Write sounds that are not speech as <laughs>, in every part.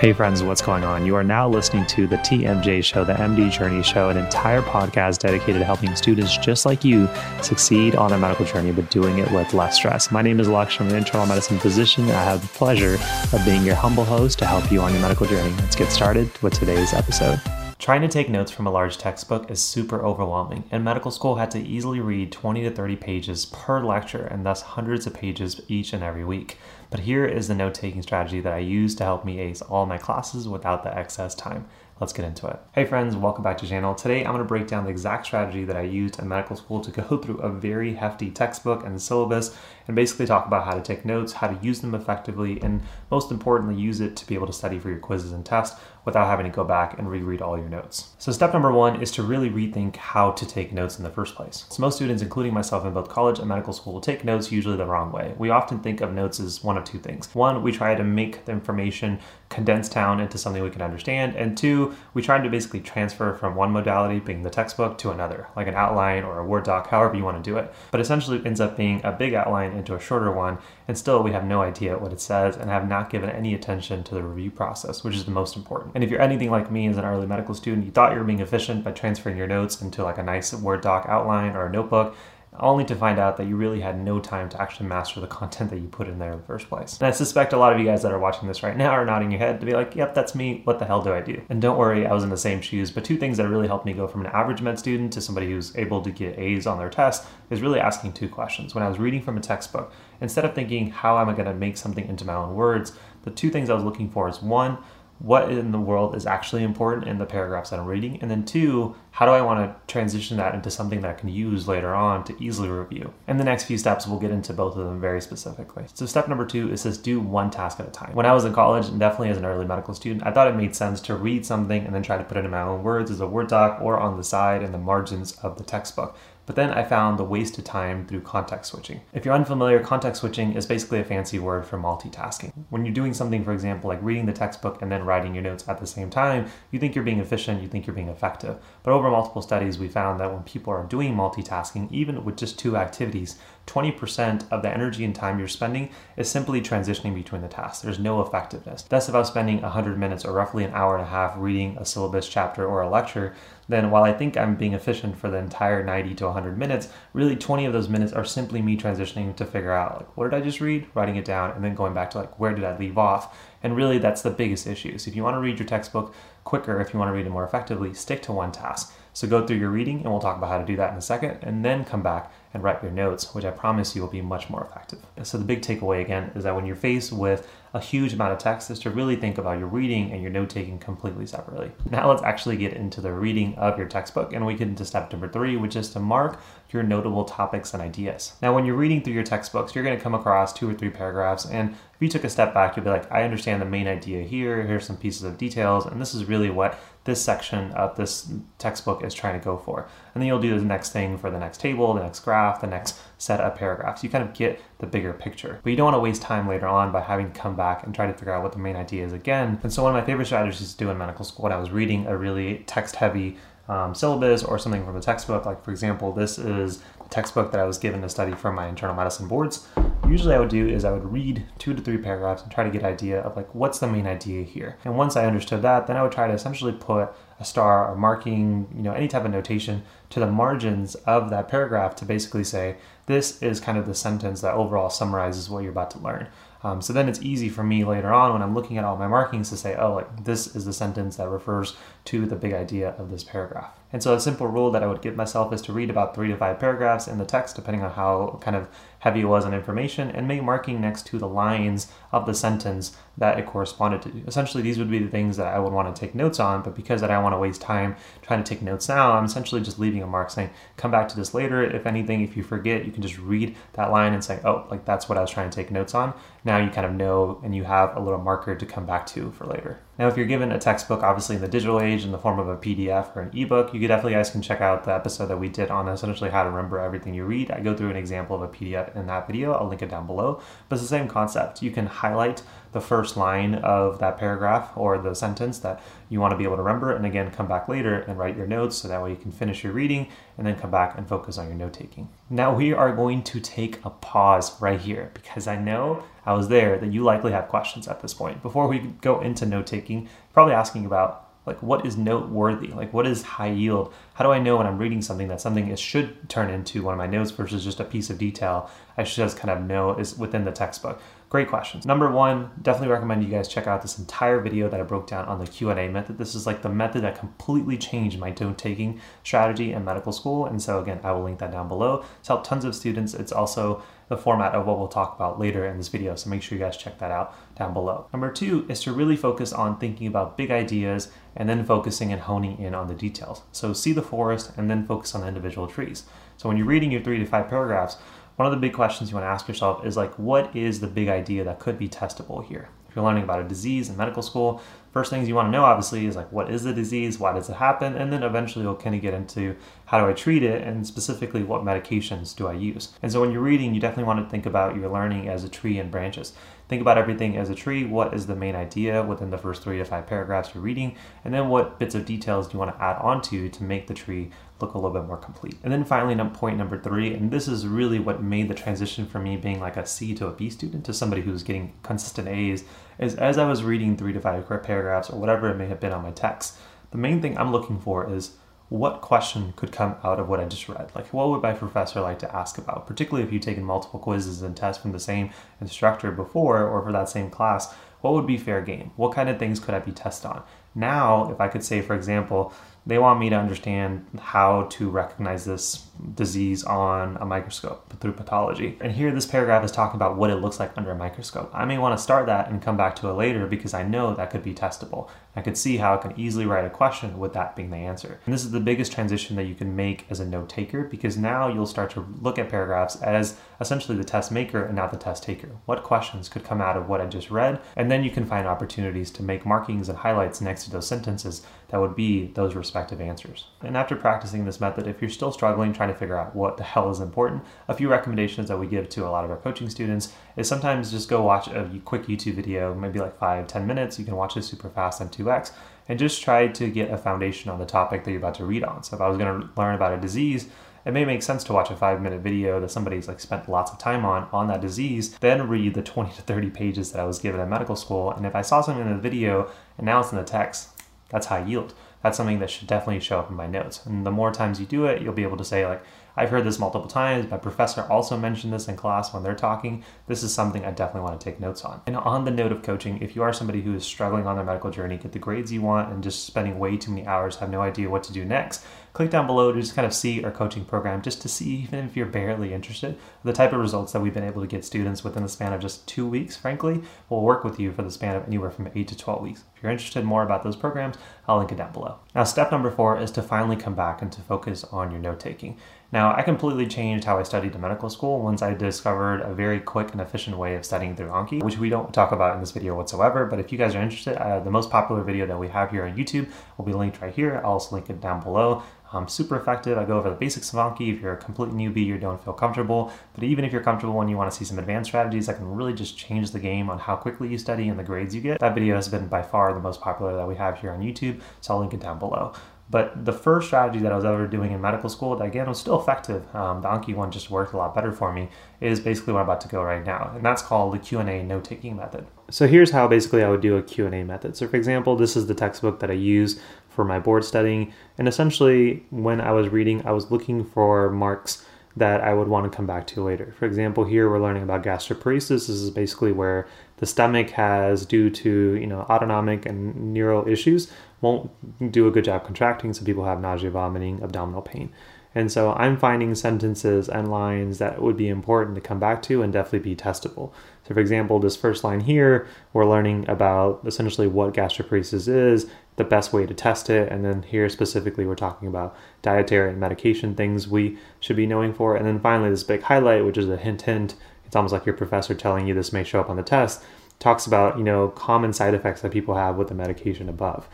Hey, friends, what's going on? You are now listening to the TMJ Show, the MD Journey Show, an entire podcast dedicated to helping students just like you succeed on their medical journey, but doing it with less stress. My name is Alex. I'm an internal medicine physician. And I have the pleasure of being your humble host to help you on your medical journey. Let's get started with today's episode. Trying to take notes from a large textbook is super overwhelming. and medical school, had to easily read 20 to 30 pages per lecture and thus hundreds of pages each and every week. But here is the note taking strategy that I use to help me ace all my classes without the excess time. Let's get into it. Hey friends, welcome back to the channel. Today I'm going to break down the exact strategy that I used in medical school to go <laughs> through a very hefty textbook and syllabus and basically talk about how to take notes, how to use them effectively, and most importantly, use it to be able to study for your quizzes and tests without having to go back and reread all your notes. So step number one is to really rethink how to take notes in the first place. So most students, including myself in both college and medical school, will take notes usually the wrong way. We often think of notes as one of two things. One, we try to make the information condensed down into something we can understand, and two, we try to basically transfer from one modality, being the textbook, to another, like an outline or a Word doc, however you want to do it. But essentially it ends up being a big outline into a shorter one, and still we have no idea what it says and have not given any attention to the review process, which is the most important. And if you're anything like me as an early medical student, you thought you were being efficient by transferring your notes into like a nice Word doc outline or a notebook, only to find out that you really had no time to actually master the content that you put in there in the first place. And I suspect a lot of you guys that are watching this right now are nodding your head to be like, yep, that's me. What the hell do I do? And don't worry, I was in the same shoes. But two things that really helped me go from an average med student to somebody who's able to get A's on their test is really asking two questions. When I was reading from a textbook, instead of thinking, how am I going to make something into my own words, the two things I was looking for is one, what in the world is actually important in the paragraphs that I'm reading, and then two, how do I want to transition that into something that I can use later on to easily review? In the next few steps, we'll get into both of them very specifically. So, step number two is just do one task at a time. When I was in college, and definitely as an early medical student, I thought it made sense to read something and then try to put it in my own words as a Word doc or on the side in the margins of the textbook. But then I found the wasted time through context switching. If you're unfamiliar, context switching is basically a fancy word for multitasking. When you're doing something, for example, like reading the textbook and then writing your notes at the same time, you think you're being efficient, you think you're being effective. But over multiple studies, we found that when people are doing multitasking, even with just two activities, 20% of the energy and time you're spending is simply transitioning between the tasks. There's no effectiveness. That's about spending 100 minutes or roughly an hour and a half reading a syllabus chapter or a lecture. Then, while I think I'm being efficient for the entire 90 to 100 minutes, really 20 of those minutes are simply me transitioning to figure out, like, what did I just read, writing it down, and then going back to, like, where did I leave off? And really, that's the biggest issue. So, if you want to read your textbook quicker, if you want to read it more effectively, stick to one task. So, go through your reading, and we'll talk about how to do that in a second, and then come back and write your notes, which I promise you will be much more effective. So, the big takeaway again is that when you're faced with a huge amount of text, is to really think about your reading and your note taking completely separately. Now, let's actually get into the reading of your textbook, and we get into step number three, which is to mark your notable topics and ideas. Now, when you're reading through your textbooks, you're going to come across two or three paragraphs, and if you took a step back, you'll be like, I understand the main idea here, here's some pieces of details, and this is really what this section of this textbook is trying to go for. And then you'll do the next thing for the next table, the next graph, the next set of paragraphs. You kind of get the bigger picture. But you don't want to waste time later on by having to come back and try to figure out what the main idea is again. And so one of my favorite strategies to do in medical school when I was reading a really text heavy um, syllabus or something from the textbook, like for example, this is the textbook that I was given to study for my internal medicine boards usually I would do is I would read two to three paragraphs and try to get an idea of like what's the main idea here. And once I understood that, then I would try to essentially put a star or marking, you know, any type of notation to the margins of that paragraph to basically say this is kind of the sentence that overall summarizes what you're about to learn. Um, so then it's easy for me later on when I'm looking at all my markings to say, oh, like this is the sentence that refers to the big idea of this paragraph. And so a simple rule that I would give myself is to read about three to five paragraphs in the text, depending on how kind of heavy was on information, and make marking next to the lines of the sentence that it corresponded to. Essentially, these would be the things that I would want to take notes on, but because I don't want to waste time trying to take notes now, I'm essentially just leaving a mark saying, come back to this later. If anything, if you forget, you can just read that line and say, oh, like that's what I was trying to take notes on. Now you kind of know and you have a little marker to come back to for later. Now, if you're given a textbook, obviously in the digital age in the form of a PDF or an ebook, you you definitely guys can check out the episode that we did on essentially how to remember everything you read. I go through an example of a PDF in that video. I'll link it down below. But it's the same concept. You can highlight the first line of that paragraph or the sentence that you want to be able to remember, and again, come back later and write your notes so that way you can finish your reading and then come back and focus on your note taking. Now, we are going to take a pause right here because I know I was there that you likely have questions at this point. Before we go into note taking, probably asking about like what is noteworthy? Like what is high yield? How do i know when i'm reading something that something is, should turn into one of my notes versus just a piece of detail i should just kind of know is within the textbook? Great questions. Number one definitely recommend you guys check out this entire video that i broke down on the q&a method. This is like the method that completely changed my note taking strategy in medical school and so again i will link that down below. It's helped tons of students. It's also the format of what we'll talk about later in this video. So make sure you guys check that out down below. Number two is to really focus on thinking about big ideas and then focusing and honing in on the details. So see the forest and then focus on the individual trees. So when you're reading your three to five paragraphs, one of the big questions you want to ask yourself is like, what is the big idea that could be testable here? If you're learning about a disease in medical school, first things you want to know obviously is like what is the disease, why does it happen, and then eventually you'll kind of get into how do I treat it and specifically what medications do I use. And so when you're reading, you definitely want to think about your learning as a tree and branches. Think about everything as a tree. What is the main idea within the first three to five paragraphs you're reading? And then what bits of details do you want to add onto to make the tree look a little bit more complete. And then finally, point number three, and this is really what made the transition from me being like a C to a B student to somebody who's getting consistent A's, is as I was reading three to five paragraphs or whatever it may have been on my text, the main thing I'm looking for is what question could come out of what I just read? Like, what would my professor like to ask about? Particularly if you've taken multiple quizzes and tests from the same instructor before or for that same class, what would be fair game? What kind of things could I be tested on? Now, if I could say, for example, they want me to understand how to recognize this disease on a microscope through pathology. And here, this paragraph is talking about what it looks like under a microscope. I may want to start that and come back to it later because I know that could be testable. I could see how I can easily write a question with that being the answer. And this is the biggest transition that you can make as a note taker because now you'll start to look at paragraphs as essentially the test maker and not the test taker. What questions could come out of what I just read? And then you can find opportunities to make markings and highlights next to those sentences that would be those respective answers. And after practicing this method, if you're still struggling trying to figure out what the hell is important, a few recommendations that we give to a lot of our coaching students is sometimes just go watch a quick YouTube video, maybe like five, ten minutes. You can watch it super fast on 2x and just try to get a foundation on the topic that you're about to read on. So if I was going to learn about a disease, it may make sense to watch a five minute video that somebody's like spent lots of time on on that disease, then read the <laughs> 20 to 30 pages that I was given in medical school. And if I saw something in the video and now it's in the text, that's high yield. That's something that should definitely show up in my notes. And the more times you do it, you'll be able to say, like, I've heard this multiple times. My professor also mentioned this in class when they're talking. This is something I definitely want to take notes on. And on the note of coaching, if you are somebody who is struggling on their medical journey, get the grades you want, and just spending way too many hours, have no idea what to do next, click down below to just kind of see our coaching program, just to see, even if you're barely interested, the type of results that we've been able to get students within the span of just two weeks, frankly, will work with you for the span of anywhere from eight to 12 weeks. If you're interested more about those programs, I'll link it down below. Now, step number four is to finally come back and to focus on your note taking. Now, I completely changed how I studied in medical school once I discovered a very quick and efficient way of studying through Anki, which we don't talk about in this video whatsoever. But if you guys are interested, uh, the most popular video that we have here on YouTube will be linked right here. I'll also link it down below. Um, super effective. I go over the basics of Anki. If you're a complete newbie, you don't feel comfortable. But even if you're comfortable and you want to see some advanced strategies that can really just change the game on how quickly you study and the grades you get, that video has been by far the most popular that we have here on YouTube. So I'll link it down below. But the first strategy that I was ever doing in medical school, that again was still effective, um, the Anki one just worked a lot better for me, is basically what I'm about to go right now, and that's called the Q&A note-taking method. So here's how basically I would do a Q&A method. So for example, this is the textbook that I use for my board studying, and essentially when I was reading, I was looking for marks that I would want to come back to later. For example, here we're learning about gastroparesis. This is basically where the stomach has, due to you know autonomic and neural issues, won't do a good job contracting, so people have nausea, vomiting, abdominal pain. And so I'm finding sentences and lines that would be important to come back to and definitely be testable. So, for example, this first line here, we're learning about essentially what gastroparesis is, the best way to test it, and then here specifically, we're talking about dietary and medication things we should be knowing for. And then finally, this big highlight, which is a hint, hint. It's almost like your professor telling you this may show up on the test, talks about you know common side effects that people have with the medication above.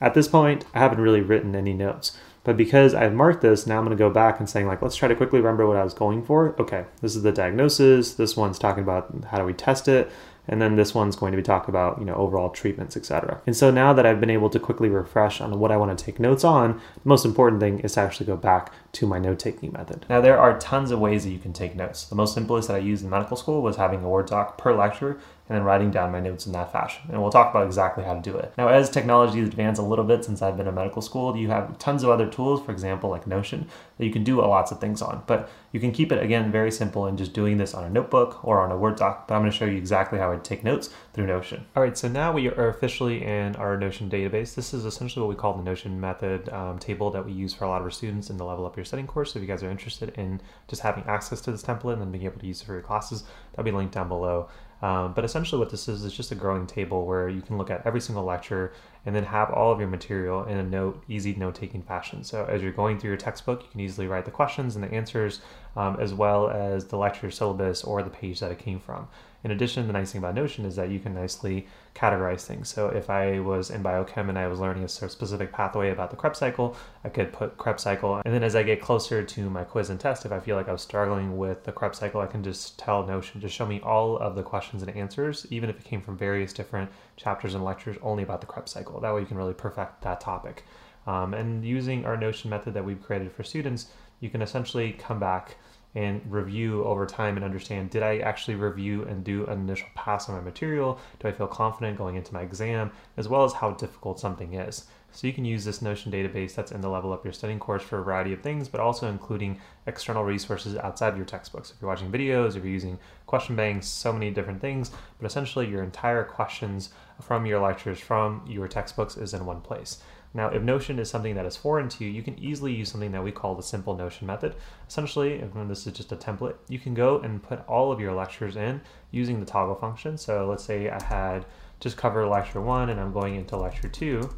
At this point, I haven't really written any notes But because I've marked this, now I'm to go back and saying like, let's try to quickly remember what I was going for. Okay, this is the diagnosis. This one's talking about how do we test it and then this one's going to be talking about you know overall treatments etc and so now that i've been able to quickly refresh on what i want to take notes on the most important thing is to actually go back to my note taking method now there are tons of ways that you can take notes the most simplest that i used in medical school was having a word doc per lecture and then writing down my notes in that fashion. And we'll talk about exactly how to do it. Now, as technology has advanced a little bit since I've been in medical school, you have tons of other tools, for example, like Notion, that you can do lots of things on. But you can keep it, again, very simple and just doing this on a notebook or on a Word doc. But I'm going to show you exactly how I take notes through Notion. All right, so now we are officially in our Notion database. This is essentially what we call the Notion method um, table that we use for a lot of our students in the Level Up Your Studying course. So if you guys are interested in just having access to this template and then being able to use it for your classes, that'll be linked down below. Um, but essentially, what this is is just a growing table where you can look at every single lecture and then have all of your material in a note, easy note taking fashion. So, as you're going through your textbook, you can easily write the questions and the answers, um, as well as the lecture syllabus or the page that it came from. In addition, the nice thing about Notion is that you can nicely categorize things. So if I was in biochem and I was learning a specific pathway about the Krebs cycle, I could put Krebs cycle. And then as I get closer to my quiz and test, if I feel like I was struggling with the Krebs cycle, I can just tell Notion to show me all of the questions and answers, even if it came from various different chapters and lectures only about the Krebs cycle. That way you can really perfect that topic. Um, and using our Notion method that we've created for students, you can essentially come back and review over time and understand did I actually review and do an initial pass on my material? Do I feel confident going into my exam? As well as how difficult something is. So you can use this Notion database that's in the Level Up Your Studying course for a variety of things, but also including external resources outside of your textbooks. If you're watching videos, if you're using question banks, so many different things, but essentially your entire questions from your lectures, from your textbooks is in one place. Now, if Notion is something that is foreign to you, you can easily use something that we call the simple Notion method. Essentially, this is just a template, you can go and put all of your lectures in using the toggle function. So let's say I had just covered lecture one and I'm going into lecture two.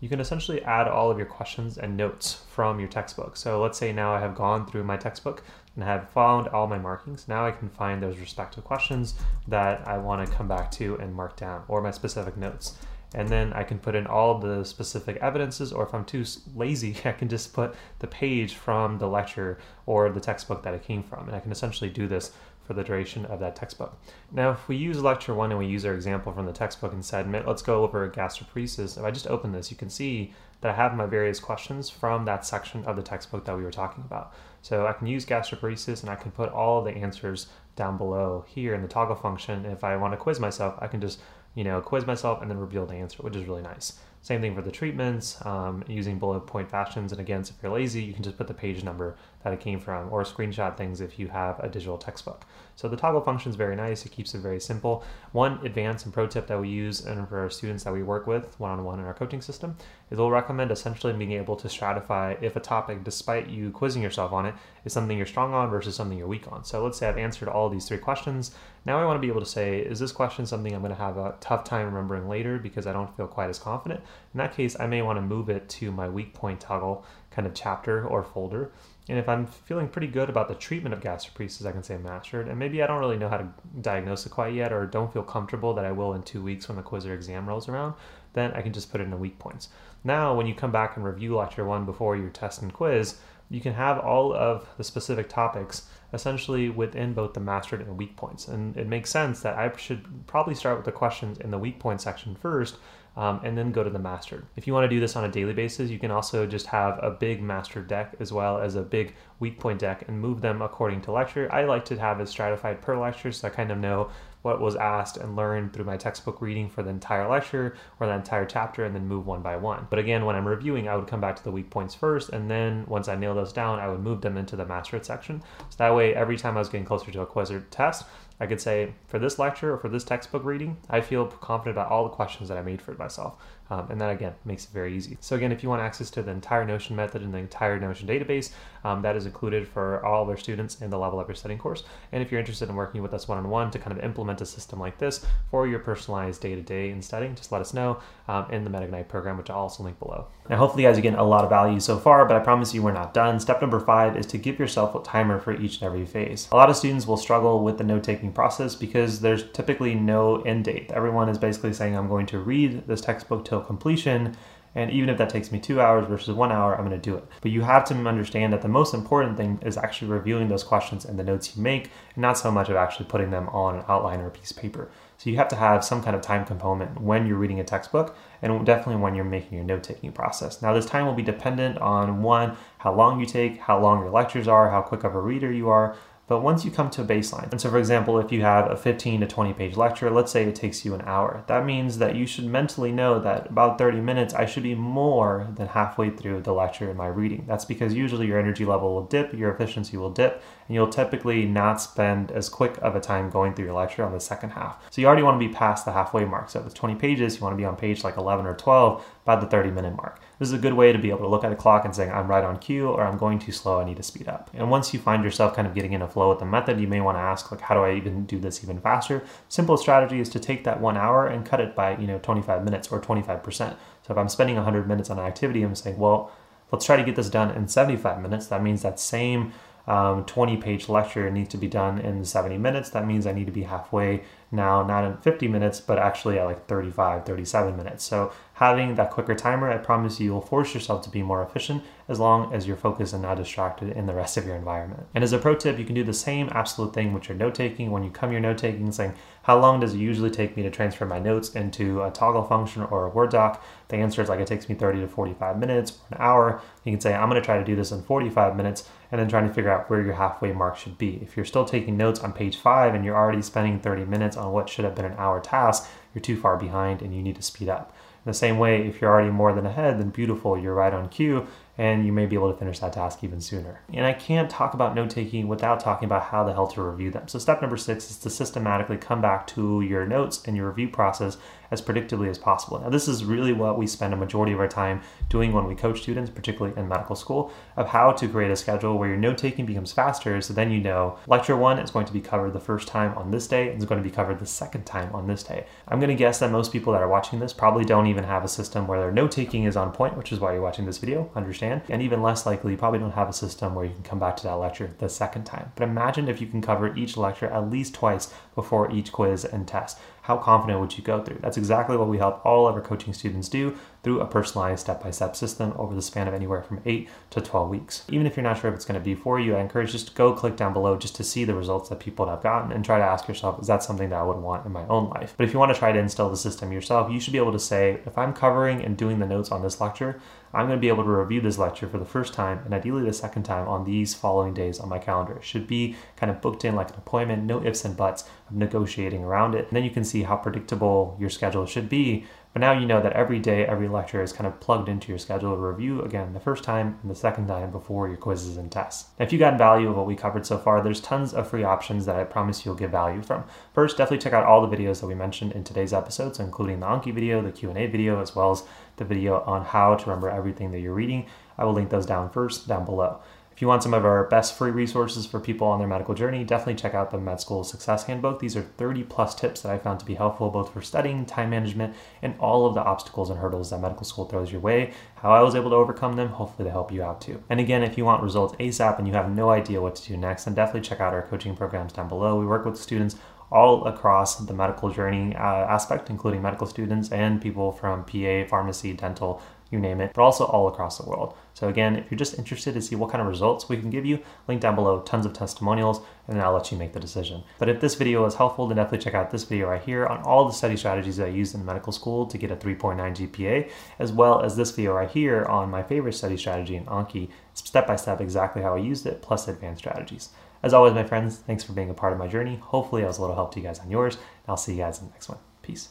You can essentially add all of your questions and notes from your textbook. So let's say now I have gone through my textbook and have found all my markings. Now I can find those respective questions that I want to come back to and mark down or my specific notes and then I can put in all the specific evidences, or if I'm too lazy, <laughs> I can just put the page from the lecture or the textbook that it came from, and I can essentially do this for the duration of that textbook. Now, if we use lecture one and we use our example from the textbook and said, let's go over gastroparesis, if I just open this, you can see that I have my various questions from that section of the textbook that we were talking about. So I can use gastroparesis and I can put all the answers down below here in the toggle function. If I want to quiz myself, I can just you know, quiz myself and then reveal the answer, which is really nice. Same thing for the treatments, um, using bullet point fashions. And again, if you're lazy, you can just put the page number that it came from or screenshot things if you have a digital textbook. So the toggle function is very nice. It keeps it very simple. One advanced and pro tip that we use and for our students that we work with one-on-one in our coaching system is we'll recommend essentially being able to stratify if a topic, despite you quizzing yourself on it, is something you're strong on versus something you're weak on. So let's say I've answered all these three questions. Now I want to be able to say, is this question something I'm going to have a tough time remembering later because I don't feel quite as confident? In that case, I may want to move it to my weak point toggle kind of chapter or folder. And if I'm feeling pretty good about the treatment of gastroparesis, I can say mastered. And maybe I don't really know how to diagnose it quite yet, or don't feel comfortable that I will in two weeks when the quiz or exam rolls around, then I can just put it in the weak points. Now, when you come back and review lecture one before your test and quiz, you can have all of the specific topics essentially within both the mastered and the weak points. And it makes sense that I should probably start with the questions in the weak point section first um, and then go to the mastered. If you want to do this on a daily basis, you can also just have a big master deck as well as a big weak point deck and move them according to lecture. I like to have it stratified per lecture so I kind of know what was asked and learned through my textbook reading for the entire lecture or the entire chapter and then move one by one. But again, when I'm reviewing, I would come back to the weak points first and then once I nail those down, I would move them into the mastered section. So that way, every time I was getting closer to a quiz or test, I could say for this lecture or for this textbook reading, I feel confident about all the questions that I made for myself. Um, and that again makes it very easy. So again, if you want access to the entire Notion method and the entire Notion database, um, that is included for all of our students in the Level Up Your Studying course. And if you're interested in working with us one-on-one to kind of implement a system like this for your personalized day-to-day in studying, just let us know um, in the Med Elite program, which I'll also link below. Now, hopefully you guys are getting a lot of value so far, but I promise you we're not done. Step number five is to give yourself a timer for each and every phase. A lot of students will struggle with the note-taking taking process because there's typically no end date. Everyone is basically saying, I'm going to read this textbook till completion. And even if that takes me two hours versus one hour, I'm going to do it. But you have to understand that the most important thing is actually reviewing those questions and the notes you make, and not so much of actually putting them on an outline or a piece of paper. So you have to have some kind of time component when you're reading a textbook and definitely when you're making your note taking process. Now, this time will be dependent on one, how long you take, how long your lectures are, how quick of a reader you are, but once you come to a baseline, and so for example, if you have a 15 to 20 page lecture, let's say it takes you an hour, that means that you should mentally know that about 30 minutes, I should be more than halfway through the lecture in my reading. That's because usually your energy level will dip, your efficiency will dip, and you'll typically not spend as quick of a time going through your lecture on the second half. So you already want to be past the halfway mark. So if it's 20 pages, you want to be on page like 11 or 12 by the 30 minute mark. This is a good way to be able to look at a clock and saying, I'm right on cue or I'm going too slow, I need to speed up. And once you find yourself kind of getting in a flow with the method, you may want to ask, like, how do I even do this even faster? Simple strategy is to take that one hour and cut it by, you know, 25 minutes or 25%. So if I'm spending 100 minutes on an activity, I'm saying, well, let's try to get this done in 75 minutes. That means that same um, 20 page lecture needs to be done in 70 minutes. That means I need to be halfway now, not in 50 minutes, but actually at like 35, 37 minutes. So having that quicker timer, I promise you will force yourself to be more efficient as long as you're focused and not distracted in the rest of your environment. And as a pro tip, you can do the same absolute thing with your note taking. When you come your note taking, saying, how long does it usually take me to transfer my notes into a toggle function or a Word doc? The answer is like it takes me 30 to 45 minutes or an hour. You can say, I'm to try to do this in 45 minutes and then trying to figure out where your halfway mark should be. If you're still taking notes on page five and you're already spending 30 minutes on what should have been an hour task, you're too far behind and you need to speed up. In the same way, if you're already more than ahead, then beautiful, you're right on cue and you may be able to finish that task even sooner. And I can't talk about note taking without talking about how the hell to review them. So, step number six is to systematically come back to your notes and your review process as predictably as possible. Now, this is really what we spend a majority of our time doing when we coach students, particularly in medical school, of how to create a schedule where your note taking becomes faster. So then you know lecture one is going to be covered the first time on this day and is going to be covered the second time on this day. I'm going to guess that most people that are watching this probably don't even have a system where their note taking is on point, which is why you're watching this video. Understand? Understand. And even less likely, you probably don't have a system where you can come back to that lecture the second time. But imagine if you can cover each lecture at least twice before each quiz and test. How confident would you go through? That's exactly what we help all of our coaching students do through a personalized step by step system over the span of anywhere from 8 to 12 weeks. Even if you're not sure if it's going to be for you, I encourage just go click down below just to see the results that people have gotten and try to ask yourself, is that something that I would want in my own life? But if you want to try to instill the system yourself, you should be able to say, if I'm covering and doing the notes on this lecture, I'm going to be able to review this lecture for the first time and ideally the second time on these following days on my calendar. It should be kind of booked in like an appointment, no ifs and buts of negotiating around it. And then you can see how predictable your schedule should be but now you know that every day, every lecture is kind of plugged into your schedule to review again the first time and the second time before your quizzes and tests. Now, if you got value of what we covered so far, there's tons of free options that I promise you'll get value from. First, definitely check out all the videos that we mentioned in today's episodes, including the Anki video, the Q&A video, as well as the video on how to remember everything that you're reading. I will link those down first, down below. If you want some of our best free resources for people on their medical journey, definitely check out the Med School Success Handbook. These are 30 plus tips that I found to be helpful both for studying, time management, and all of the obstacles and hurdles that medical school throws your way. How I was able to overcome them, hopefully they help you out too. And again, if you want results ASAP and you have no idea what to do next, then definitely check out our coaching programs down below. We work with students all across the medical journey uh, aspect, including medical students and people from PA, pharmacy, dental, you name it, but also all across the world. So again, if you're just interested to see what kind of results we can give you, link down below, tons of testimonials, and then I'll let you make the decision. But if this video was helpful, then definitely check out this video right here on all the study strategies that I used in medical school to get a 3.9 GPA, as well as this video right here on my favorite study strategy in Anki, step by step exactly how I used it, plus advanced strategies. As always, my friends, thanks for being a part of my journey. Hopefully I was a little help to you guys on yours, and I'll see you guys in the next one. Peace.